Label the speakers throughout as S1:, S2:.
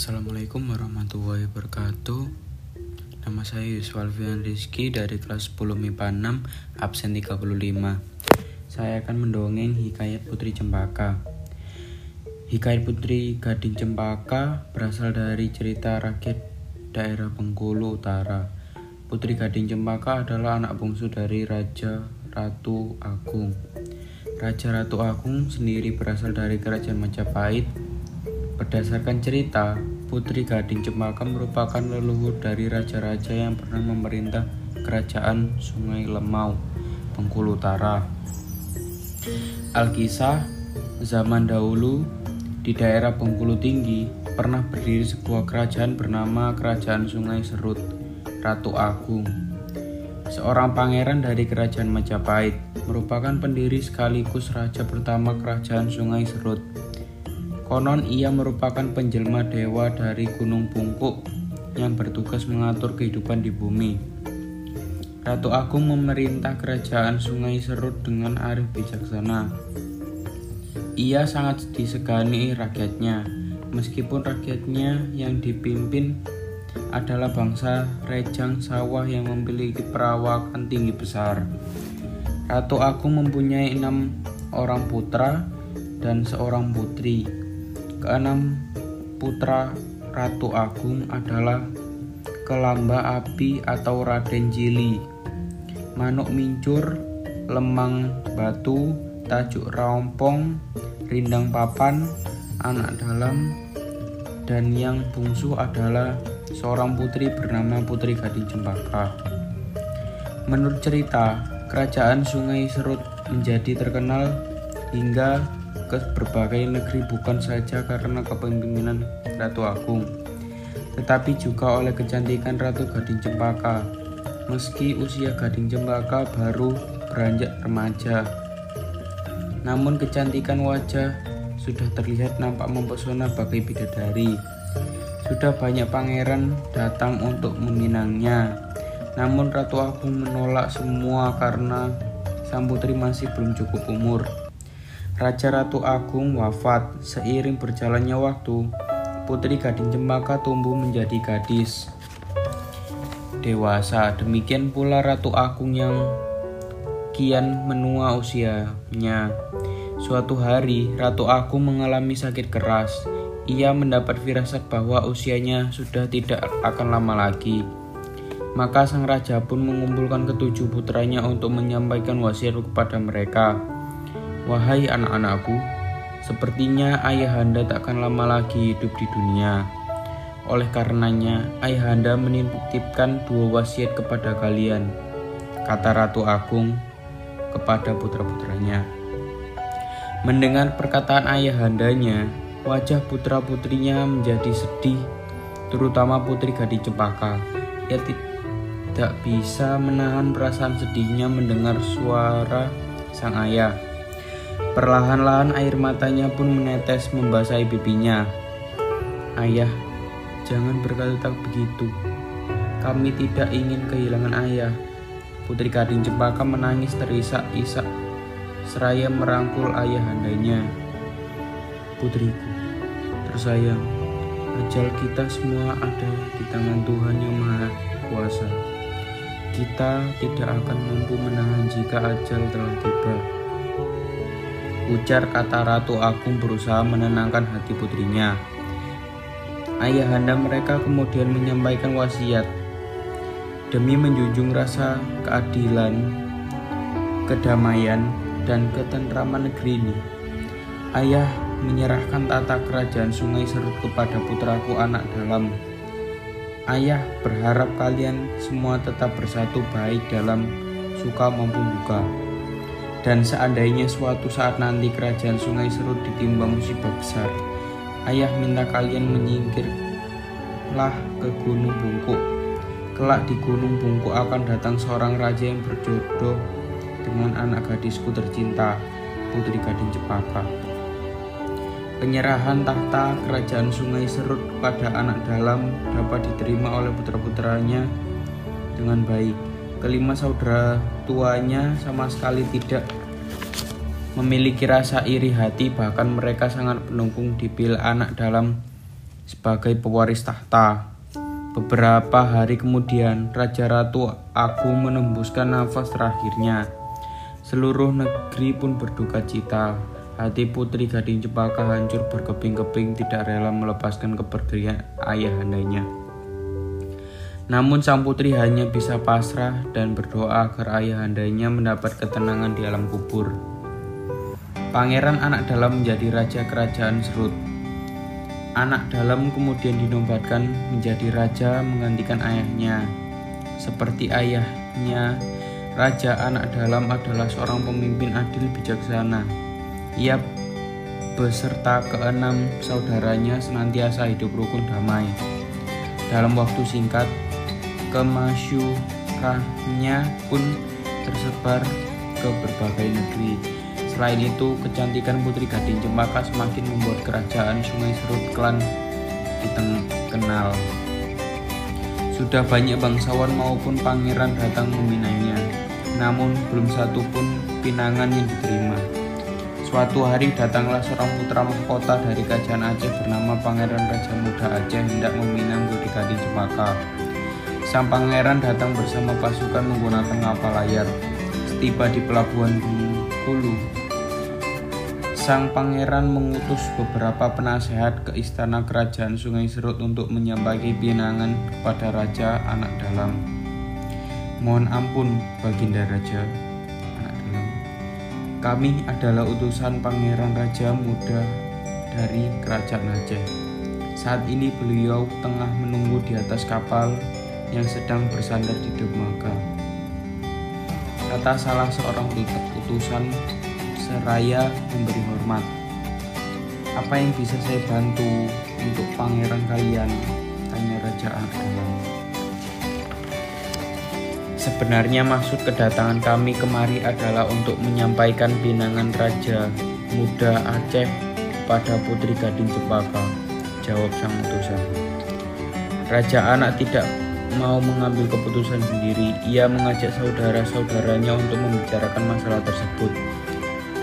S1: Assalamualaikum warahmatullahi wabarakatuh. Nama saya Yusuf Alfian Rizky dari kelas 10 MIPA 6 absen 35 Saya akan mendongeng Hikayat Putri Cempaka. Hikayat Putri Gading Cempaka berasal dari cerita rakyat daerah Bengkulu Utara. Putri Gading Cempaka adalah anak bungsu dari Raja Ratu Agung. Raja Ratu Agung sendiri berasal dari kerajaan Majapahit Berdasarkan cerita, Putri Gading Cempaka merupakan leluhur dari raja-raja yang pernah memerintah kerajaan Sungai Lemau, Bengkulu Utara. Alkisah, zaman dahulu di daerah Bengkulu Tinggi pernah berdiri sebuah kerajaan bernama Kerajaan Sungai Serut, Ratu Agung. Seorang pangeran dari kerajaan Majapahit merupakan pendiri sekaligus raja pertama kerajaan Sungai Serut Konon ia merupakan penjelma dewa dari Gunung Bungkuk yang bertugas mengatur kehidupan di bumi. Ratu Agung memerintah kerajaan Sungai Serut dengan arif bijaksana. Ia sangat disegani rakyatnya, meskipun rakyatnya yang dipimpin adalah bangsa Rejang Sawah yang memiliki perawakan tinggi besar. Ratu Agung mempunyai enam orang putra dan seorang putri. Keenam putra Ratu Agung adalah Kelamba Api atau Raden Jili, Manuk Mincur, Lemang Batu, Tajuk Raompong, Rindang Papan, Anak Dalam, dan yang bungsu adalah seorang putri bernama Putri Gading Cempaka. Menurut cerita, kerajaan Sungai Serut menjadi terkenal hingga ke berbagai negeri bukan saja karena kepemimpinan Ratu Agung, tetapi juga oleh kecantikan Ratu Gading Cempaka. Meski usia Gading Cempaka baru beranjak remaja, namun kecantikan wajah sudah terlihat nampak mempesona bagai bidadari. Sudah banyak pangeran datang untuk meminangnya, namun Ratu Agung menolak semua karena sang putri masih belum cukup umur. Raja Ratu Agung wafat seiring berjalannya waktu. Putri Gading Cempaka tumbuh menjadi gadis dewasa. Demikian pula Ratu Agung yang kian menua usianya. Suatu hari, Ratu Agung mengalami sakit keras. Ia mendapat firasat bahwa usianya sudah tidak akan lama lagi. Maka sang raja pun mengumpulkan ketujuh putranya untuk menyampaikan wasiat kepada mereka. Wahai anak-anakku, sepertinya ayahanda takkan lama lagi hidup di dunia. Oleh karenanya, ayahanda menitipkan dua wasiat kepada kalian, kata Ratu Agung kepada putra-putranya. Mendengar perkataan ayahandanya, wajah putra-putrinya menjadi sedih, terutama putri Gading Cempaka. Ia tidak bisa menahan perasaan sedihnya mendengar suara sang ayah. Perlahan-lahan air matanya pun menetes membasahi pipinya. Ayah, jangan berkata begitu. Kami tidak ingin kehilangan ayah. Putri Gading Cempaka menangis terisak-isak seraya merangkul ayah handanya. Putriku, tersayang, ajal kita semua ada di tangan Tuhan yang Maha Kuasa. Kita tidak akan mampu menahan jika ajal telah tiba. Ujar kata Ratu Agung berusaha menenangkan hati putrinya. Ayahanda mereka kemudian menyampaikan wasiat demi menjunjung rasa keadilan, kedamaian, dan ketentraman negeri ini. Ayah menyerahkan tata kerajaan Sungai Serut kepada putraku anak dalam. Ayah berharap kalian semua tetap bersatu baik dalam suka maupun duka. Dan seandainya suatu saat nanti kerajaan Sungai Serut ditimba musibah besar, ayah minta kalian menyingkirlah ke Gunung Bungkuk. Kelak di Gunung Bungkuk akan datang seorang raja yang berjodoh dengan anak gadisku tercinta, Putri Gading Cepaka. Penyerahan tahta kerajaan Sungai Serut pada anak dalam dapat diterima oleh putra-putranya dengan baik kelima saudara tuanya sama sekali tidak memiliki rasa iri hati bahkan mereka sangat pendukung dipil anak dalam sebagai pewaris tahta. Beberapa hari kemudian, Raja Ratu Agung menembuskan nafas terakhirnya. Seluruh negeri pun berduka cita. Hati putri Gading Cempaka hancur berkeping-keping tidak rela melepaskan kepergian ayahandanya. Namun sang putri hanya bisa pasrah dan berdoa agar ayahandanya mendapat ketenangan di alam kubur. Pangeran anak dalam menjadi raja kerajaan Serut. Anak dalam kemudian dinobatkan menjadi raja menggantikan ayahnya. Seperti ayahnya, Raja anak dalam adalah seorang pemimpin adil bijaksana. Ia beserta keenam saudaranya senantiasa hidup rukun damai. Dalam waktu singkat, kemasyurannya pun tersebar ke berbagai negeri. Selain itu, kecantikan Putri Gading Cempaka semakin membuat kerajaan Sungai Serut Klan dikenal. Sudah banyak bangsawan maupun pangeran datang meminangnya, namun belum satu pun pinangan yang diterima. Suatu hari datanglah seorang putra mahkota dari kerajaan Aceh bernama Pangeran Raja Muda Aceh hendak meminang Budi Gading Cempaka. Sang pangeran datang bersama pasukan menggunakan kapal layar. Setiba di pelabuhan Bengkulu, sang pangeran mengutus beberapa penasehat ke istana kerajaan Sungai Serut untuk menyampaikan pinangan kepada raja anak dalam. Mohon ampun, Baginda Raja, anak dalam. Kami adalah utusan pangeran raja muda dari kerajaan Aceh. Saat ini beliau tengah menunggu di atas kapal yang sedang bersandar di dermaga. Kata salah seorang utusan seraya memberi hormat. Apa yang bisa saya bantu untuk pangeran kalian? Tanya Raja Alam. Sebenarnya maksud kedatangan kami kemari adalah untuk menyampaikan pinangan Raja Muda Aceh pada Putri Gading Cempaka, jawab sang utusan. Raja anak tidak mau mengambil keputusan sendiri, ia mengajak saudara-saudaranya untuk membicarakan masalah tersebut.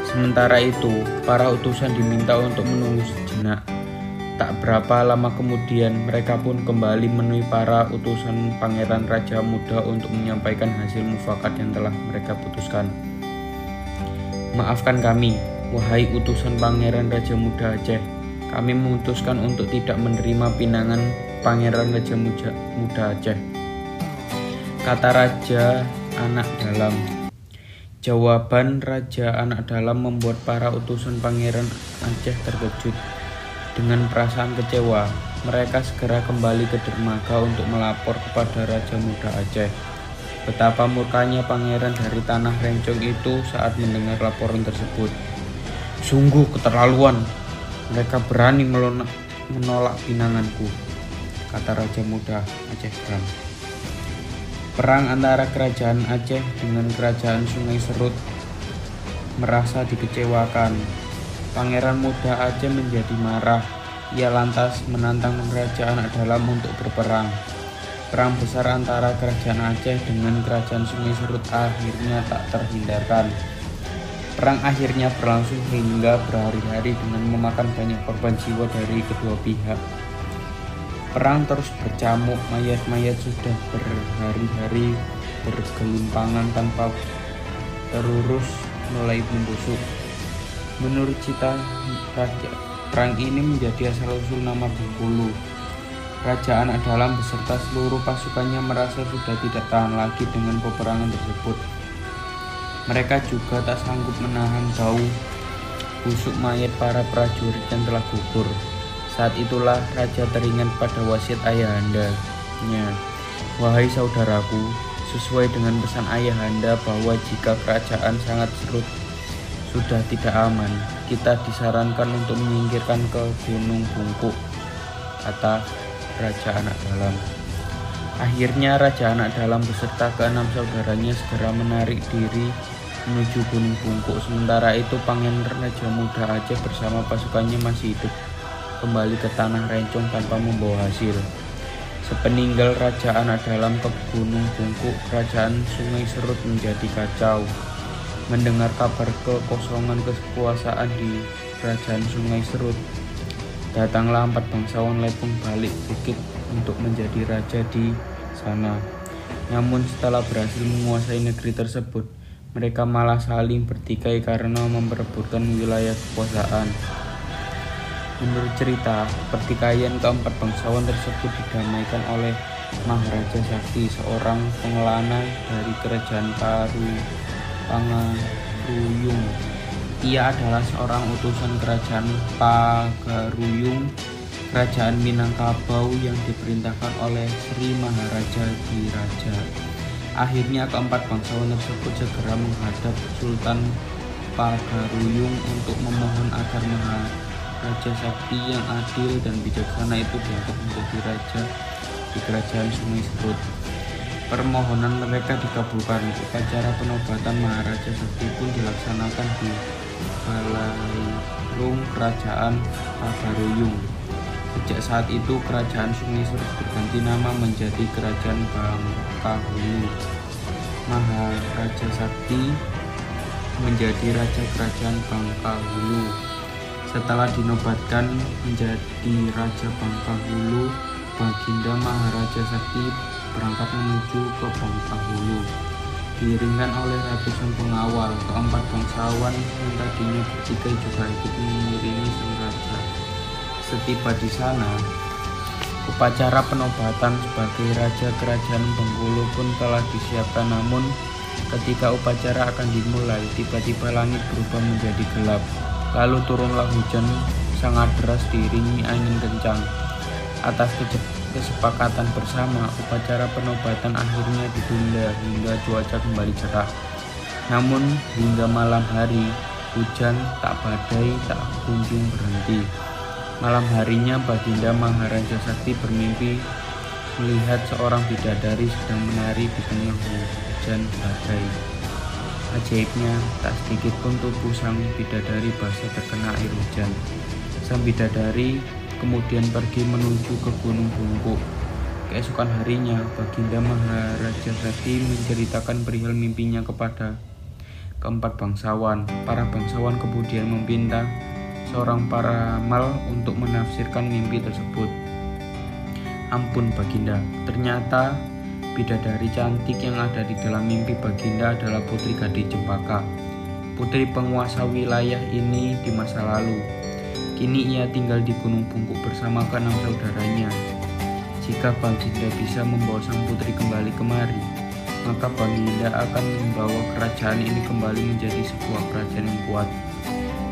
S1: Sementara itu, para utusan diminta untuk menunggu sejenak. Tak berapa lama kemudian, mereka pun kembali menemui para utusan Pangeran Raja Muda untuk menyampaikan hasil mufakat yang telah mereka putuskan. Maafkan kami, wahai utusan Pangeran Raja Muda Aceh. Kami memutuskan untuk tidak menerima pinangan Pangeran Raja Muda, Muda Aceh. Kata Raja Anak Dalam. Jawaban Raja Anak Dalam membuat para utusan Pangeran Aceh terkejut. Dengan perasaan kecewa, mereka segera kembali ke dermaga untuk melapor kepada Raja Muda Aceh. Betapa murkanya pangeran dari tanah rencong itu saat mendengar laporan tersebut. Sungguh keterlaluan, mereka berani menolak pinanganku kata Raja Muda Aceh Bram. Perang antara kerajaan Aceh dengan kerajaan Sungai Serut merasa dikecewakan. Pangeran Muda Aceh menjadi marah. Ia lantas menantang kerajaan dalam untuk berperang. Perang besar antara kerajaan Aceh dengan kerajaan Sungai Serut akhirnya tak terhindarkan. Perang akhirnya berlangsung hingga berhari-hari dengan memakan banyak korban jiwa dari kedua pihak. Perang terus bercamuk, mayat-mayat sudah berhari-hari bergelimpangan tanpa terurus mulai membusuk. Menurut cita raja, perang ini menjadi asal-usul nama Bengkulu. Raja anak dalam beserta seluruh pasukannya merasa sudah tidak tahan lagi dengan peperangan tersebut. Mereka juga tak sanggup menahan bau busuk mayat para prajurit yang telah gugur. Saat itulah raja teringat pada wasiat ayahandanya. Wahai saudaraku, sesuai dengan pesan ayahanda bahwa jika kerajaan sangat serut sudah tidak aman, kita disarankan untuk menyingkirkan ke Gunung Bungkuk, kata Raja Anak Dalam. Akhirnya Raja Anak Dalam beserta keenam saudaranya segera menarik diri menuju Gunung Bungkuk. Sementara itu Pangeran Raja Muda Aceh bersama pasukannya masih hidup kembali ke tanah rencong tanpa membawa hasil. Sepeninggal Raja Anak Dalam ke Gunung Bungkuk, kerajaan Sungai Serut menjadi kacau. Mendengar kabar kekosongan kekuasaan di kerajaan Sungai Serut, Datanglah empat bangsawan lepung balik bukit untuk menjadi raja di sana. Namun setelah berhasil menguasai negeri tersebut, mereka malah saling bertikai karena memperebutkan wilayah kekuasaan. Menurut cerita, pertikaian keempat bangsawan tersebut didamaikan oleh Maharaja Sakti, seorang pengelana dari kerajaan Paru Pangaruyung. Ia adalah seorang utusan kerajaan Pagaruyung, kerajaan Minangkabau yang diperintahkan oleh Sri Maharaja Diraja. Akhirnya keempat bangsawan tersebut segera menghadap Sultan Pagaruyung untuk memohon agar Maharaja Sakti yang adil dan bijaksana itu diangkat menjadi raja di kerajaan Sungai Serut. Permohonan mereka dikabulkan. Upacara penobatan Maharaja Sakti pun dilaksanakan di Balai Kerajaan Pagaruyung. Sejak saat itu kerajaan Sungai Serut berganti nama menjadi Kerajaan Bangkahulu. Maharaja Sakti menjadi raja kerajaan Bangkahulu. Setelah dinobatkan menjadi raja Bangkahulu, Baginda Maharaja Sakti berangkat menuju ke Bangkahulu. Diiringkan oleh ratusan pengawal, keempat bangsawan yang tadinya bertikai juga ikut mengiringi sang raja. Setiba di sana, upacara penobatan sebagai raja kerajaan Bengkulu pun telah disiapkan namun ketika upacara akan dimulai, tiba-tiba langit berubah menjadi gelap. Lalu turunlah hujan sangat deras diiringi angin kencang. Atas kesepakatan bersama, upacara penobatan akhirnya ditunda hingga cuaca kembali cerah. Namun hingga malam hari, hujan tak badai tak kunjung berhenti. Malam harinya Baginda Maharaja Sakti bermimpi melihat seorang bidadari sedang menari di tengah hujan badai. Ajaibnya, tak sedikit pun tubuh sang bidadari basah terkena air hujan. Sang bidadari kemudian pergi menuju ke Gunung Bungkuk. Keesokan harinya, Baginda Maharaja Sakti menceritakan perihal mimpinya kepada keempat bangsawan. Para bangsawan kemudian meminta seorang paramal untuk menafsirkan mimpi tersebut. Ampun Baginda, ternyata bidadari cantik yang ada di dalam mimpi Baginda adalah Putri Gading Cempaka. Putri penguasa wilayah ini di masa lalu. Kini ia tinggal di Gunung Bungkuk bersama keenam saudaranya. Jika Baginda bisa membawa sang putri kembali kemari, maka Baginda akan membawa kerajaan ini kembali menjadi sebuah kerajaan yang kuat.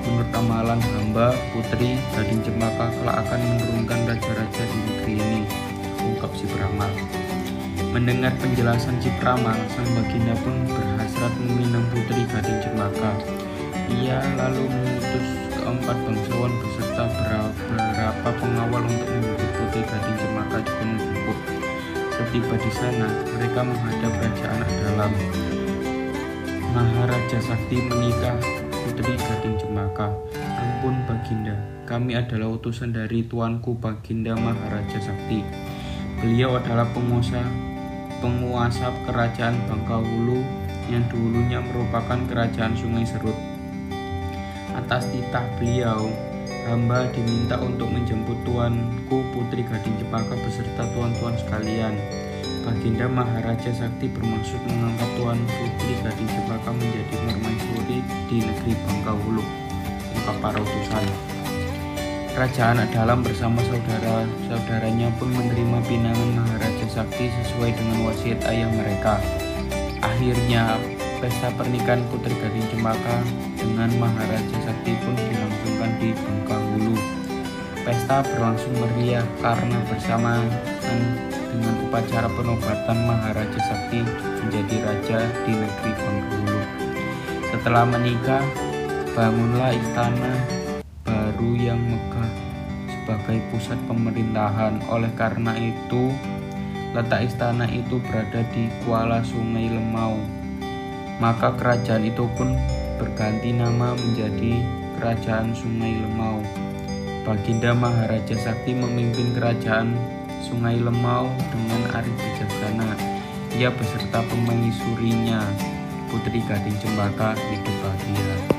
S1: Menurut amalan hamba, putri Gading Cempaka kelak akan menurunkan raja-raja di negeri ini, ungkap si peramal. Mendengar penjelasan si peramal, sang baginda pun berhasrat meminang putri Gading Cempaka. Ia lalu mengutus keempat bangsawan beserta beberapa pengawal untuk menjemput putri Gading Cempaka di Gunung Bukuk. Setiba di sana, mereka menghadap Raja Anak Dalam. Maharaja Sakti menikah Putri Gading Cempaka. Ampun Baginda, kami adalah utusan dari tuanku Baginda Maharaja Sakti. Beliau adalah penguasa penguasa kerajaan Bangkahulu yang dulunya merupakan kerajaan Sungai Serut. Atas titah beliau, hamba diminta untuk menjemput tuanku Putri Gading Cempaka beserta tuan-tuan sekalian. Baginda Maharaja Sakti bermaksud mengangkat Tuan Putri Gading Cempaka menjadi permaisuri di negeri Bangkahulu, ungkap para utusan. Raja Anak Dalam bersama saudara-saudaranya pun menerima pinangan Maharaja Sakti sesuai dengan wasiat ayah mereka. Akhirnya, pesta pernikahan Putri Gading Cempaka dengan Maharaja Sakti pun dilangsungkan di Bangkahulu. Pesta berlangsung meriah karena bersamaan dengan upacara penobatan Maharaja Sakti menjadi raja di negeri Bengkulu. Setelah menikah, bangunlah istana baru yang megah sebagai pusat pemerintahan. Oleh karena itu, letak istana itu berada di Kuala Sungai Lemau. Maka kerajaan itu pun berganti nama menjadi Kerajaan Sungai Lemau. Baginda Maharaja Sakti memimpin kerajaan Sungai Lemau dengan arif bijaksana. Ia beserta pemaisurinya, Putri Gading Cempaka hidup bahagia.